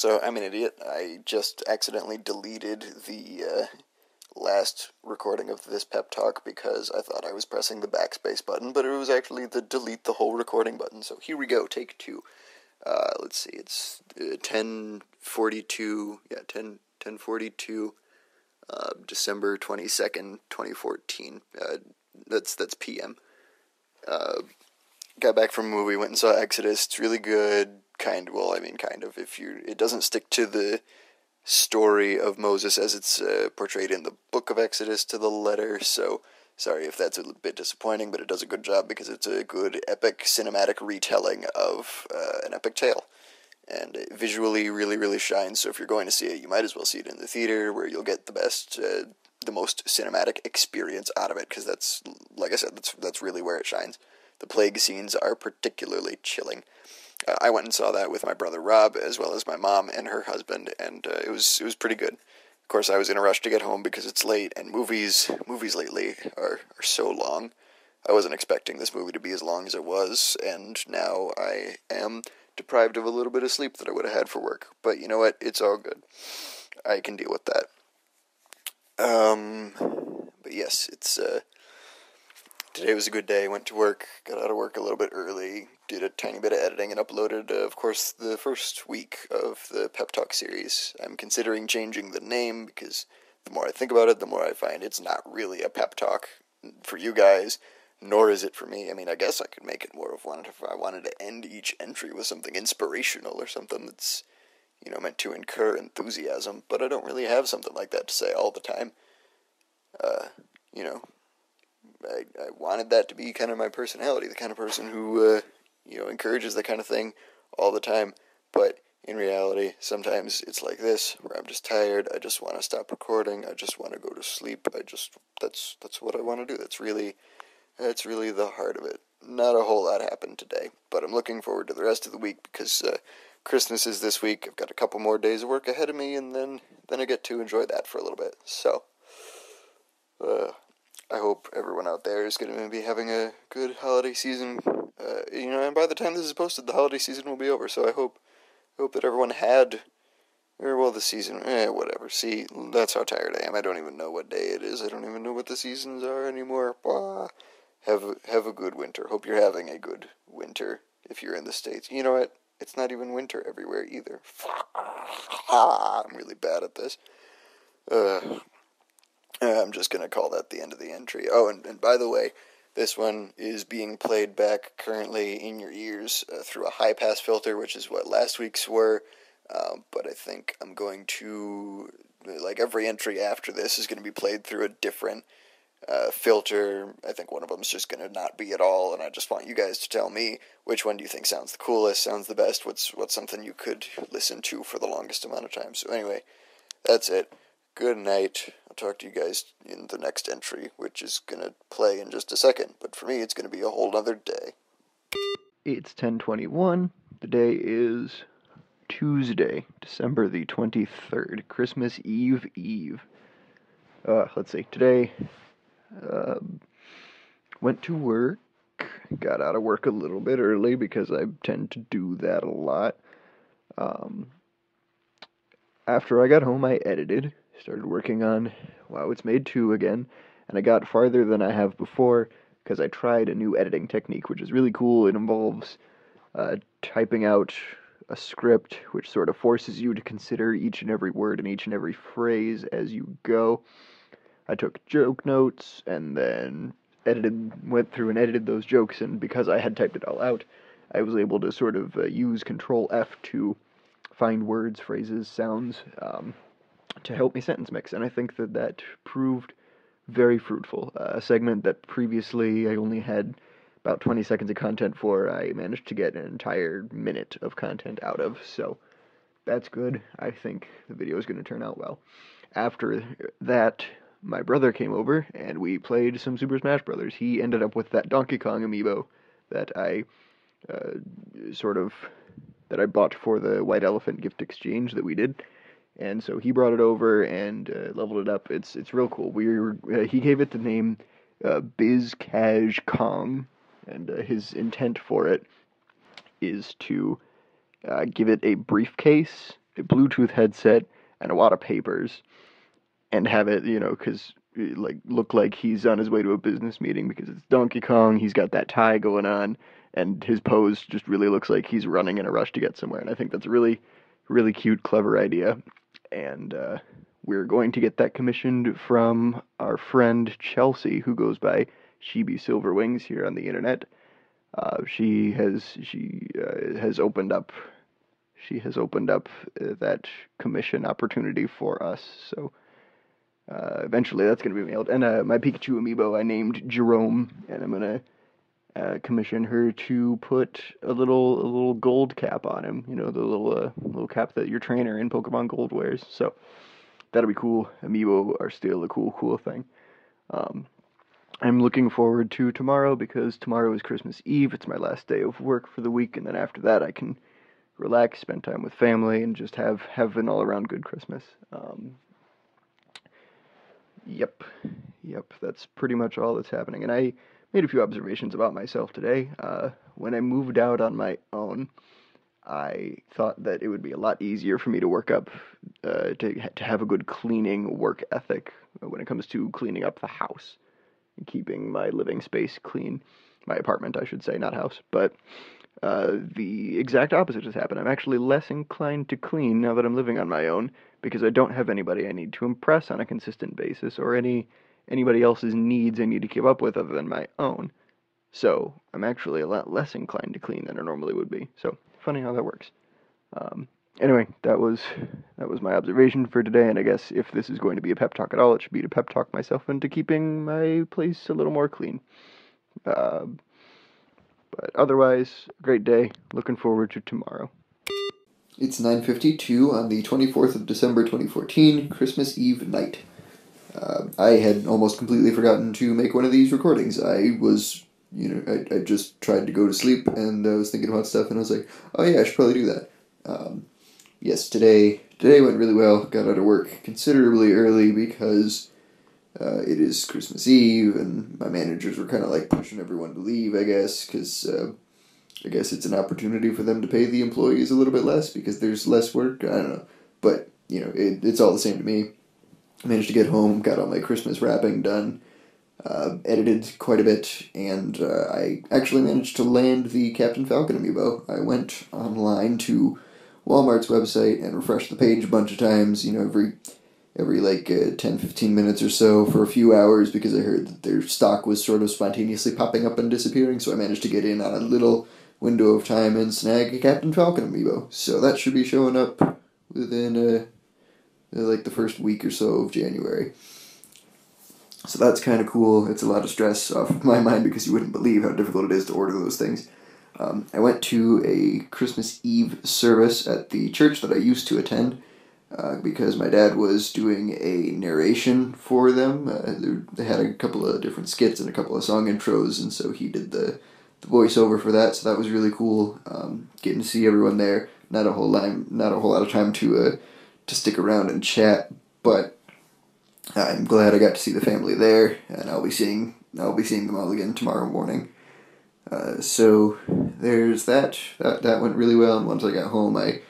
So I'm an idiot. I just accidentally deleted the uh, last recording of this pep talk because I thought I was pressing the backspace button, but it was actually the delete the whole recording button. So here we go, take two. Uh, let's see, it's uh, 1042, yeah, 10, 1042, uh, December 22nd, 2014. Uh, that's, that's PM. Uh, got back from a movie, went and saw Exodus. It's really good. Kind well, I mean, kind of. If you, it doesn't stick to the story of Moses as it's uh, portrayed in the Book of Exodus to the letter. So sorry if that's a bit disappointing, but it does a good job because it's a good epic cinematic retelling of uh, an epic tale. And it visually really, really shines. So if you're going to see it, you might as well see it in the theater where you'll get the best, uh, the most cinematic experience out of it. Because that's, like I said, that's that's really where it shines. The plague scenes are particularly chilling. I went and saw that with my brother Rob, as well as my mom and her husband, and uh, it was it was pretty good. Of course, I was in a rush to get home because it's late, and movies movies lately are are so long. I wasn't expecting this movie to be as long as it was, and now I am deprived of a little bit of sleep that I would have had for work. But you know what? It's all good. I can deal with that. Um, but yes, it's uh, today was a good day. Went to work, got out of work a little bit early, did a tiny bit of editing, and uploaded, uh, of course, the first week of the Pep Talk series. I'm considering changing the name because the more I think about it, the more I find it's not really a pep talk for you guys, nor is it for me. I mean, I guess I could make it more of one if I wanted to end each entry with something inspirational or something that's, you know, meant to incur enthusiasm, but I don't really have something like that to say all the time. Uh, you know, I, I wanted that to be kind of my personality, the kind of person who, uh, you know, encourages that kind of thing all the time. But in reality, sometimes it's like this, where I'm just tired. I just want to stop recording. I just want to go to sleep. I just that's that's what I want to do. That's really that's really the heart of it. Not a whole lot happened today, but I'm looking forward to the rest of the week because uh, Christmas is this week. I've got a couple more days of work ahead of me, and then then I get to enjoy that for a little bit. So. Uh, I hope everyone out there is going to be having a good holiday season. Uh, you know, and by the time this is posted, the holiday season will be over. So I hope, hope that everyone had, or well, the season, eh, whatever. See, that's how tired I am. I don't even know what day it is. I don't even know what the seasons are anymore. Bah. Have have a good winter. Hope you're having a good winter if you're in the states. You know what? It's not even winter everywhere either. I'm really bad at this. Uh, I'm just going to call that the end of the entry. Oh, and, and by the way, this one is being played back currently in your ears uh, through a high pass filter, which is what last week's were. Um, but I think I'm going to, like, every entry after this is going to be played through a different uh, filter. I think one of them is just going to not be at all, and I just want you guys to tell me which one do you think sounds the coolest, sounds the best, what's, what's something you could listen to for the longest amount of time. So, anyway, that's it. Good night. I'll talk to you guys in the next entry, which is going to play in just a second. But for me, it's going to be a whole other day. It's 1021. The day is Tuesday, December the 23rd, Christmas Eve Eve. Uh, let's see. Today, uh, went to work. Got out of work a little bit early because I tend to do that a lot. Um, after I got home, I edited started working on Wow It's Made 2 again, and I got farther than I have before because I tried a new editing technique, which is really cool. It involves uh, typing out a script which sort of forces you to consider each and every word and each and every phrase as you go. I took joke notes and then edited, went through and edited those jokes, and because I had typed it all out, I was able to sort of uh, use Control F to find words, phrases, sounds, um, to help me sentence mix, and I think that that proved very fruitful. Uh, a segment that previously I only had about 20 seconds of content for, I managed to get an entire minute of content out of, so that's good. I think the video is going to turn out well. After that, my brother came over and we played some Super Smash Brothers. He ended up with that Donkey Kong amiibo that I uh, sort of that I bought for the White Elephant gift exchange that we did and so he brought it over and uh, leveled it up. It's it's real cool. We were, uh, he gave it the name uh, Biz Cash Kong, and uh, his intent for it is to uh, give it a briefcase a Bluetooth headset and a wad of papers, and have it, you know, because like look like he's on his way to a business meeting because it's Donkey Kong. He's got that tie going on, and his pose just really looks like he's running in a rush to get somewhere. And I think that's a really, really cute, clever idea. And uh, we're going to get that commissioned from our friend Chelsea, who goes by Sheeby Silverwings here on the internet. Uh, she has she uh, has opened up she has opened up uh, that commission opportunity for us. So uh, eventually that's going to be mailed. And uh, my Pikachu amiibo I named Jerome, and I'm to uh, commission her to put a little a little gold cap on him. You know the little uh, little cap that your trainer in Pokemon Gold wears. So that'll be cool. Amiibo are still a cool cool thing. Um, I'm looking forward to tomorrow because tomorrow is Christmas Eve. It's my last day of work for the week, and then after that I can relax, spend time with family, and just have have an all around good Christmas. Um, Yep, yep, that's pretty much all that's happening. And I made a few observations about myself today. Uh, when I moved out on my own, I thought that it would be a lot easier for me to work up, uh, to to have a good cleaning work ethic when it comes to cleaning up the house and keeping my living space clean, my apartment, I should say, not house. But uh, the exact opposite has happened. I'm actually less inclined to clean now that I'm living on my own because I don't have anybody I need to impress on a consistent basis or any anybody else's needs I need to keep up with other than my own. So I'm actually a lot less inclined to clean than I normally would be. So funny how that works. Um, anyway, that was that was my observation for today, and I guess if this is going to be a pep talk at all, it should be to pep talk myself into keeping my place a little more clean. Uh, but otherwise, great day. Looking forward to tomorrow. It's 9:52 on the 24th of December 2014, Christmas Eve night. Uh, I had almost completely forgotten to make one of these recordings. I was, you know, I, I just tried to go to sleep and I was thinking about stuff and I was like, oh yeah, I should probably do that. Um, yes, today today went really well. Got out of work considerably early because uh, it is Christmas Eve and my managers were kind of like pushing everyone to leave, I guess, because. Uh, I guess it's an opportunity for them to pay the employees a little bit less because there's less work. I don't know. But, you know, it, it's all the same to me. Managed to get home, got all my Christmas wrapping done, uh, edited quite a bit, and uh, I actually managed to land the Captain Falcon amiibo. I went online to Walmart's website and refreshed the page a bunch of times, you know, every every like uh, 10 15 minutes or so for a few hours because I heard that their stock was sort of spontaneously popping up and disappearing, so I managed to get in on a little window of time and snag a Captain Falcon amiibo. So that should be showing up within a uh like the first week or so of January. So that's kind of cool. It's a lot of stress off of my mind because you wouldn't believe how difficult it is to order those things. Um, I went to a Christmas Eve service at the church that I used to attend uh, because my dad was doing a narration for them. Uh, they had a couple of different skits and a couple of song intros, and so he did the the voiceover for that, so that was really cool. Um, getting to see everyone there. Not a whole time, not a whole lot of time to uh, to stick around and chat, but I'm glad I got to see the family there, and I'll be seeing I'll be seeing them all again tomorrow morning. Uh, so there's that. That that went really well. And once I got home, I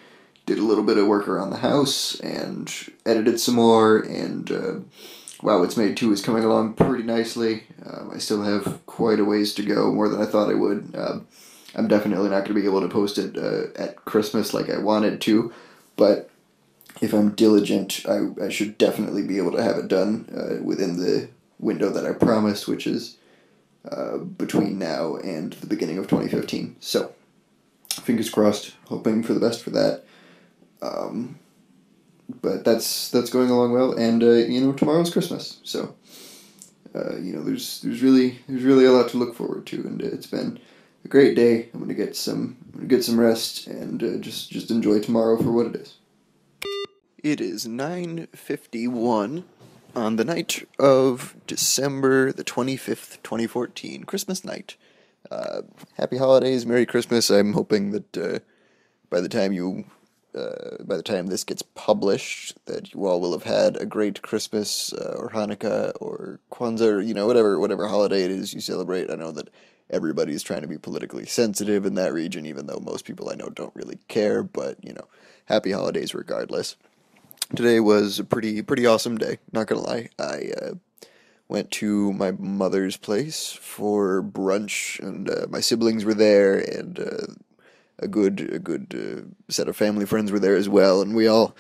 did a little bit of work around the house and edited some more and. Uh, Wow It's Made 2 is coming along pretty nicely. Um, I still have quite a ways to go, more than I thought I would. Um, I'm definitely not going to be able to post it uh, at Christmas like I wanted to, but if I'm diligent, I, I should definitely be able to have it done uh, within the window that I promised, which is uh, between now and the beginning of 2015. So, fingers crossed, hoping for the best for that. Um, but that's that's going along well, and uh, you know tomorrow's Christmas, so uh, you know there's there's really there's really a lot to look forward to, and it's been a great day. I'm gonna get some I'm gonna get some rest and uh, just just enjoy tomorrow for what it is. It is nine fifty one on the night of December the twenty fifth, twenty fourteen, Christmas night. Uh, happy holidays, Merry Christmas. I'm hoping that uh, by the time you uh, by the time this gets published, that you all will have had a great Christmas uh, or Hanukkah or Kwanzaa, or, you know, whatever whatever holiday it is you celebrate. I know that everybody's trying to be politically sensitive in that region, even though most people I know don't really care. But you know, happy holidays regardless. Today was a pretty pretty awesome day. Not gonna lie, I uh, went to my mother's place for brunch, and uh, my siblings were there, and uh, a good a good uh, set of family friends were there as well, and we all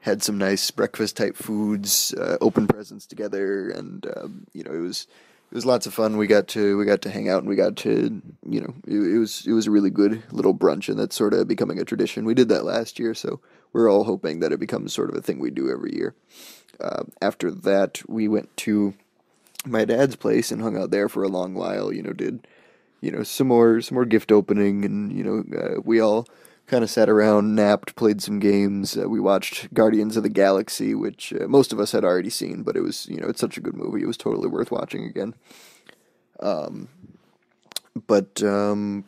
had some nice breakfast type foods, uh, open presents together, and um, you know it was it was lots of fun. We got to we got to hang out and we got to you know it, it was it was a really good little brunch, and that's sort of becoming a tradition. We did that last year, so we're all hoping that it becomes sort of a thing we do every year. Uh, after that, we went to my dad's place and hung out there for a long while. You know, did you know some more some more gift opening, and you know uh, we all kind of sat around, napped, played some games. Uh, we watched Guardians of the Galaxy, which uh, most of us had already seen, but it was you know it's such a good movie. It was totally worth watching again. Um, but um,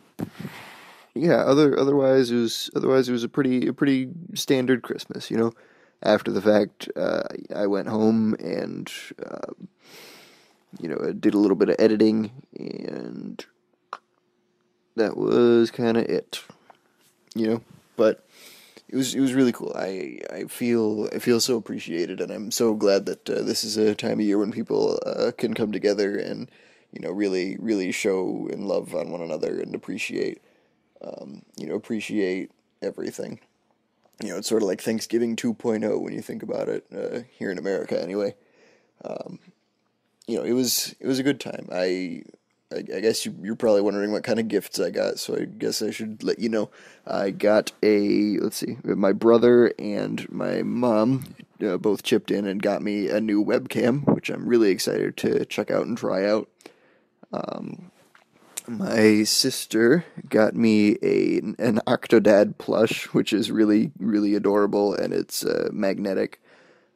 yeah, other otherwise it was otherwise it was a pretty a pretty standard Christmas. You know, after the fact, uh, I went home and uh, you know did a little bit of editing, and that was kind of it you know. But it was it was really cool. I I feel I feel so appreciated, and I'm so glad that uh, this is a time of year when people uh, can come together and you know really really show and love on one another and appreciate um, you know appreciate everything. You know, it's sort of like Thanksgiving 2.0 when you think about it uh, here in America, anyway. Um, you know, it was it was a good time. I I, I guess you, you're probably wondering what kind of gifts I got, so I guess I should let you know. I got a, let's see, my brother and my mom uh, both chipped in and got me a new webcam, which I'm really excited to check out and try out. Um, my sister got me a an Octodad plush, which is really really adorable, and it's uh, magnetic.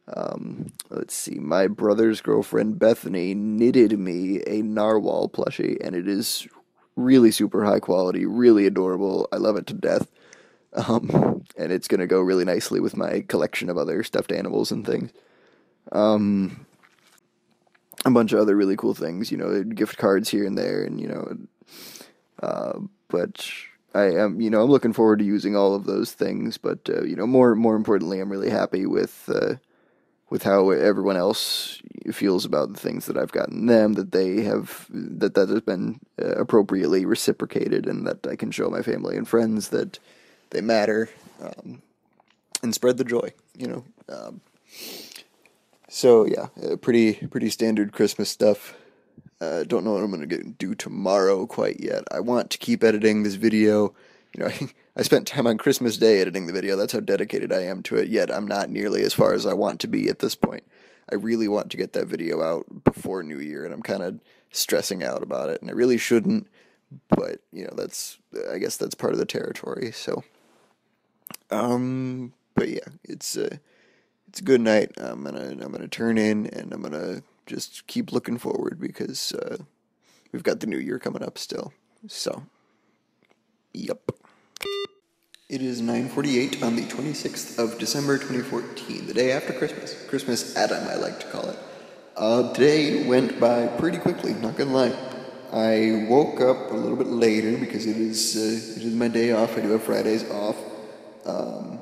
Um, let's see. My brother's girlfriend Bethany knitted me a narwhal plushie, and it is really super high quality, really adorable. I love it to death. Um, and it's gonna go really nicely with my collection of other stuffed animals and things. Um, a bunch of other really cool things, you know, gift cards here and there, and you know, uh, but I am, you know, I'm looking forward to using all of those things. But uh, you know, more more importantly, I'm really happy with. Uh, with how everyone else feels about the things that I've gotten them, that they have that that has been uh, appropriately reciprocated, and that I can show my family and friends that they matter, um, and spread the joy. You know. Um, so yeah, uh, pretty pretty standard Christmas stuff. Uh, don't know what I'm gonna do tomorrow quite yet. I want to keep editing this video. You know, I spent time on Christmas Day editing the video. That's how dedicated I am to it. Yet I'm not nearly as far as I want to be at this point. I really want to get that video out before New Year, and I'm kind of stressing out about it. And I really shouldn't, but you know, that's I guess that's part of the territory. So, um, but yeah, it's a it's a good night. I'm gonna I'm gonna turn in, and I'm gonna just keep looking forward because uh, we've got the New Year coming up still. So, yep. It is 9:48 on the 26th of December 2014, the day after Christmas. Christmas Adam, I like to call it. Uh, today went by pretty quickly. Not gonna lie. I woke up a little bit later because it is uh, it is my day off. I do have Fridays off. Um,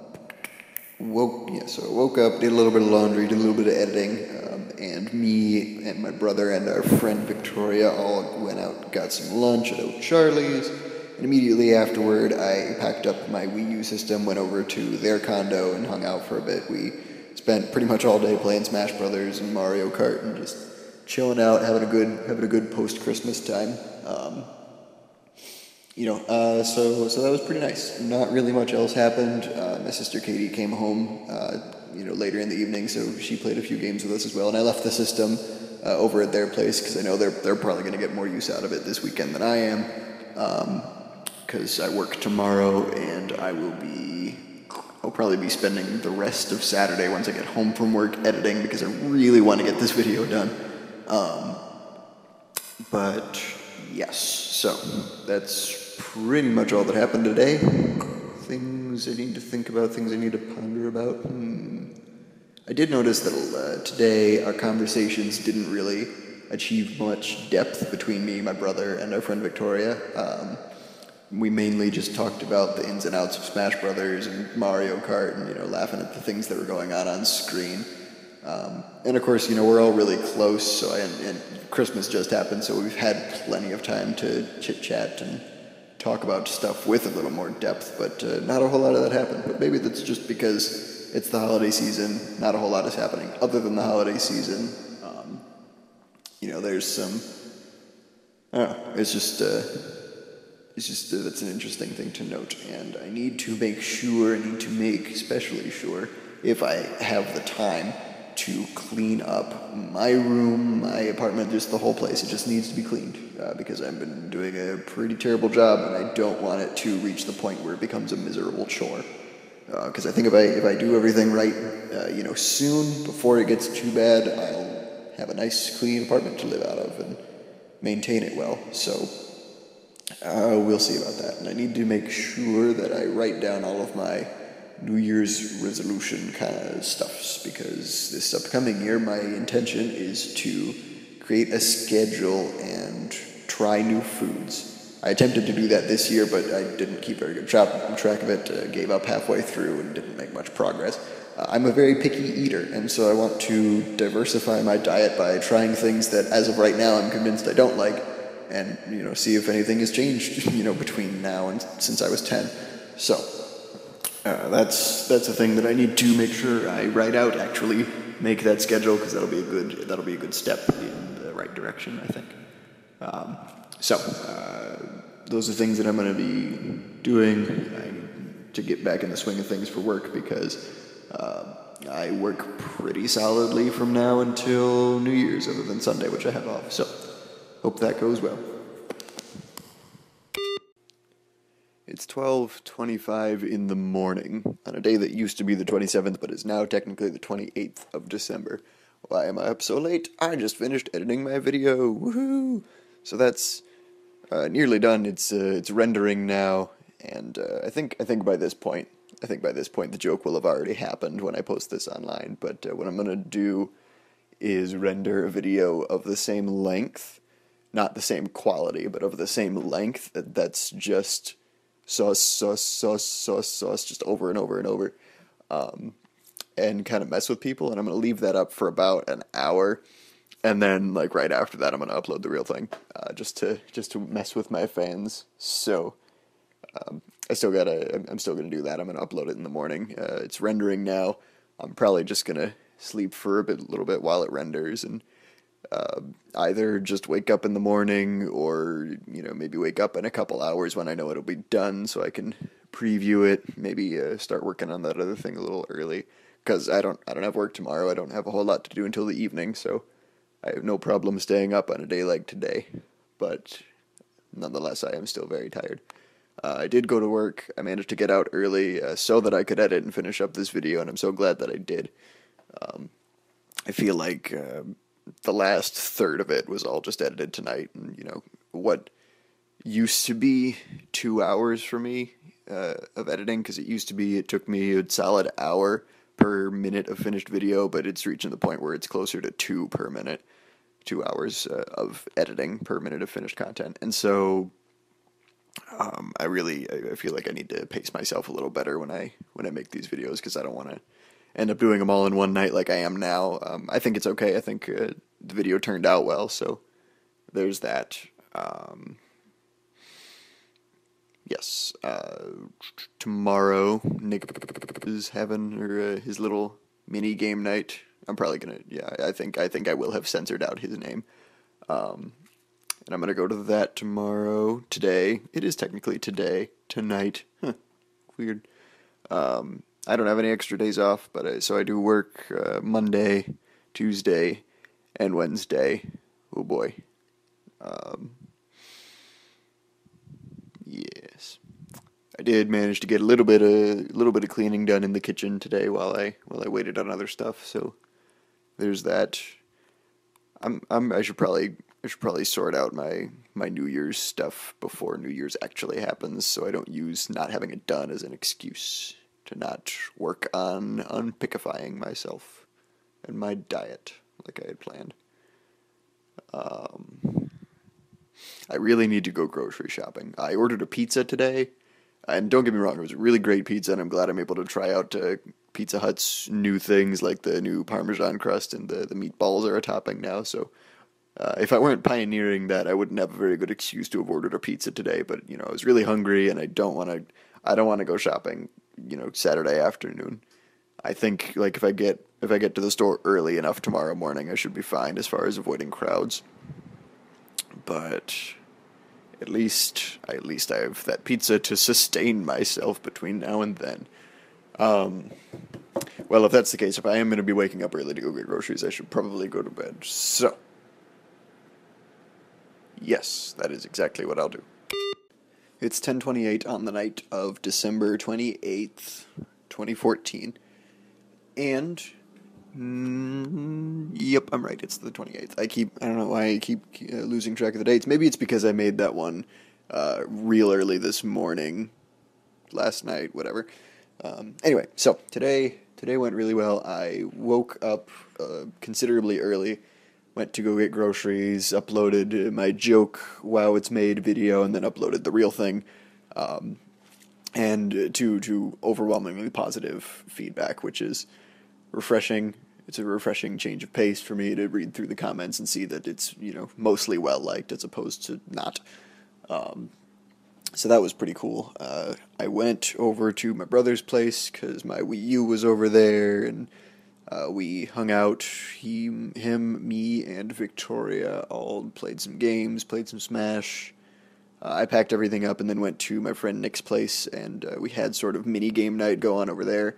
woke yeah, so I woke up, did a little bit of laundry, did a little bit of editing, um, and me and my brother and our friend Victoria all went out, got some lunch at O'Charley's and immediately afterward, I packed up my Wii U system, went over to their condo, and hung out for a bit. We spent pretty much all day playing Smash Brothers and Mario Kart, and just chilling out, having a good having a good post Christmas time. Um, you know, uh, so so that was pretty nice. Not really much else happened. Uh, my sister Katie came home, uh, you know, later in the evening, so she played a few games with us as well. And I left the system uh, over at their place because I know they're they're probably going to get more use out of it this weekend than I am. Um, because I work tomorrow and I will be. I'll probably be spending the rest of Saturday once I get home from work editing because I really want to get this video done. Um, but yes, so that's pretty much all that happened today. Things I need to think about, things I need to ponder about. Hmm. I did notice that uh, today our conversations didn't really achieve much depth between me, my brother, and our friend Victoria. Um, we mainly just talked about the ins and outs of Smash Brothers and Mario Kart, and you know, laughing at the things that were going on on screen. Um, and of course, you know, we're all really close. So, and, and Christmas just happened, so we've had plenty of time to chit chat and talk about stuff with a little more depth. But uh, not a whole lot of that happened. But maybe that's just because it's the holiday season. Not a whole lot is happening other than the holiday season. Um, you know, there's some. I don't know. It's just. Uh, it's just uh, that's an interesting thing to note, and I need to make sure. I need to make especially sure if I have the time to clean up my room, my apartment, just the whole place. It just needs to be cleaned uh, because I've been doing a pretty terrible job, and I don't want it to reach the point where it becomes a miserable chore. Because uh, I think if I if I do everything right, uh, you know, soon before it gets too bad, I'll have a nice clean apartment to live out of and maintain it well. So uh, we'll see about that. And I need to make sure that I write down all of my New Year's resolution kind of stuffs because this upcoming year, my intention is to create a schedule and try new foods. I attempted to do that this year, but I didn't keep very good track of it, uh, gave up halfway through, and didn't make much progress. Uh, I'm a very picky eater, and so I want to diversify my diet by trying things that, as of right now, I'm convinced I don't like, and you know, see if anything has changed, you know, between now and since I was 10. So, uh, that's that's a thing that I need to make sure I write out. Actually, make that schedule because that'll be a good that'll be a good step in the right direction. I think. Um, so uh, those are things that I'm going to be doing I, to get back in the swing of things for work because uh, I work pretty solidly from now until New Year's, other than Sunday, which I have off. So hope that goes well. It's 12:25 in the morning on a day that used to be the 27th but is now technically the 28th of December. Why am I up so late? I just finished editing my video. Woohoo! So that's uh, nearly done. It's uh, it's rendering now and uh, I think I think by this point I think by this point the joke will have already happened when I post this online, but uh, what I'm to do is render a video of the same length, not the same quality, but of the same length that's just sauce, sauce, sauce, sauce, sauce, just over and over and over, um, and kind of mess with people. And I'm gonna leave that up for about an hour, and then like right after that, I'm gonna upload the real thing, uh, just to just to mess with my fans. So. Um, I still gotta. I'm still gonna do that. I'm gonna upload it in the morning. Uh, it's rendering now. I'm probably just gonna sleep for a bit, little bit while it renders, and uh, either just wake up in the morning or you know maybe wake up in a couple hours when I know it'll be done so I can preview it maybe uh, start working on that other thing a little early. Because I don't I don't have work tomorrow. I don't have a whole lot to do until the evening so I have no problem staying up on a day like today. But nonetheless I am still very tired. Uh, I did go to work. I managed to get out early uh, so that I could edit and finish up this video and I'm so glad that I did. Um, I feel like um, the last third of it was all just edited tonight, and you know what used to be two hours for me uh, of editing because it used to be it took me a solid hour per minute of finished video, but it's reaching the point where it's closer to two per minute, two hours uh, of editing per minute of finished content, and so um, I really I feel like I need to pace myself a little better when I when I make these videos because I don't want to end up doing them all in one night like I am now. Um, I think it's okay. I think uh, the video turned out well, so there's that. Um, yes, uh, tomorrow Nick is having her, uh, his little mini game night. I'm probably gonna, yeah, I think I think I will have censored out his name. Um, and I'm gonna go to that tomorrow. Today, it is technically today, tonight. Huh, weird. Um, I don't have any extra days off, but I, so I do work uh, Monday, Tuesday, and Wednesday. Oh boy. Um, yes, I did manage to get a little bit of little bit of cleaning done in the kitchen today while I while I waited on other stuff. So there's that. I'm I'm I should probably I should probably sort out my my New Year's stuff before New Year's actually happens, so I don't use not having it done as an excuse to not work on unpickifying myself and my diet like I had planned. Um, I really need to go grocery shopping. I ordered a pizza today, and don't get me wrong, it was a really great pizza, and I'm glad I'm able to try out uh, Pizza Hut's new things like the new Parmesan crust and the, the meatballs are a topping now. So uh, if I weren't pioneering that, I wouldn't have a very good excuse to have ordered a pizza today. But you know, I was really hungry, and I don't want to. I don't want to go shopping. You know, Saturday afternoon. I think like if I get if I get to the store early enough tomorrow morning, I should be fine as far as avoiding crowds. But at least at least I have that pizza to sustain myself between now and then. Um, well, if that's the case, if I am going to be waking up early to go get groceries, I should probably go to bed. So, yes, that is exactly what I'll do. It's 10:28 on the night of December 28th, 2014. And mm, yep, I'm right. It's the 28th. I keep I don't know why I keep uh, losing track of the dates. Maybe it's because I made that one uh, real early this morning, last night, whatever. Um, anyway, so today today went really well. I woke up uh, considerably early, went to go get groceries, uploaded my joke "Wow, it's made" video, and then uploaded the real thing. Um, and to to overwhelmingly positive feedback, which is refreshing. It's a refreshing change of pace for me to read through the comments and see that it's you know mostly well liked as opposed to not. Um, so that was pretty cool. Uh, I went over to my brother's place because my Wii U was over there, and uh, we hung out. He, him, me, and Victoria all played some games, played some Smash. Uh, I packed everything up and then went to my friend Nick's place, and uh, we had sort of mini game night go on over there,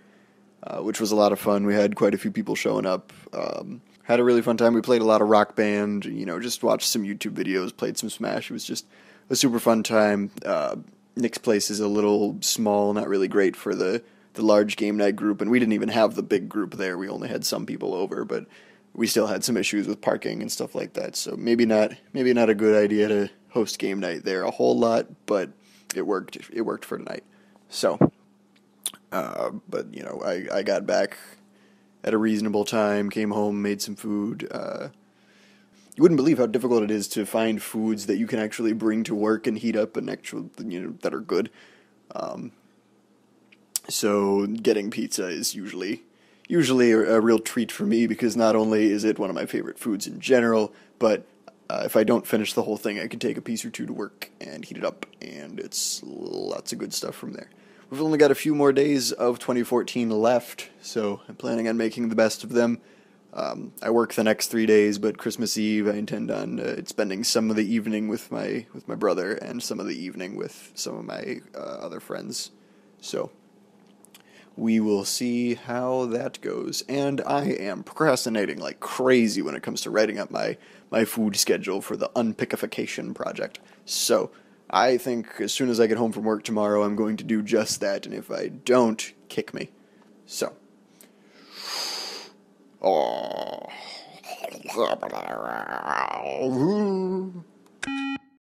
uh, which was a lot of fun. We had quite a few people showing up. Um, had a really fun time. We played a lot of Rock Band. You know, just watched some YouTube videos, played some Smash. It was just a super fun time. Uh, Nick's place is a little small, not really great for the the large game night group, and we didn't even have the big group there. We only had some people over, but we still had some issues with parking and stuff like that. So maybe not maybe not a good idea to host game night there a whole lot, but it worked. It worked for tonight. So, uh, but you know, I I got back at a reasonable time, came home, made some food. Uh, you wouldn't believe how difficult it is to find foods that you can actually bring to work and heat up and actual you know that are good. Um, so getting pizza is usually usually a, real treat for me because not only is it one of my favorite foods in general, but uh, if I don't finish the whole thing, I can take a piece or two to work and heat it up, and it's lots of good stuff from there. We've only got a few more days of 2014 left, so I'm planning on making the best of them. Um, I work the next three days, but Christmas Eve I intend on uh, spending some of the evening with my with my brother and some of the evening with some of my uh, other friends. So we will see how that goes. And I am procrastinating like crazy when it comes to writing up my my food schedule for the unpickification project. So I think as soon as I get home from work tomorrow, I'm going to do just that. And if I don't, kick me. So. Oh.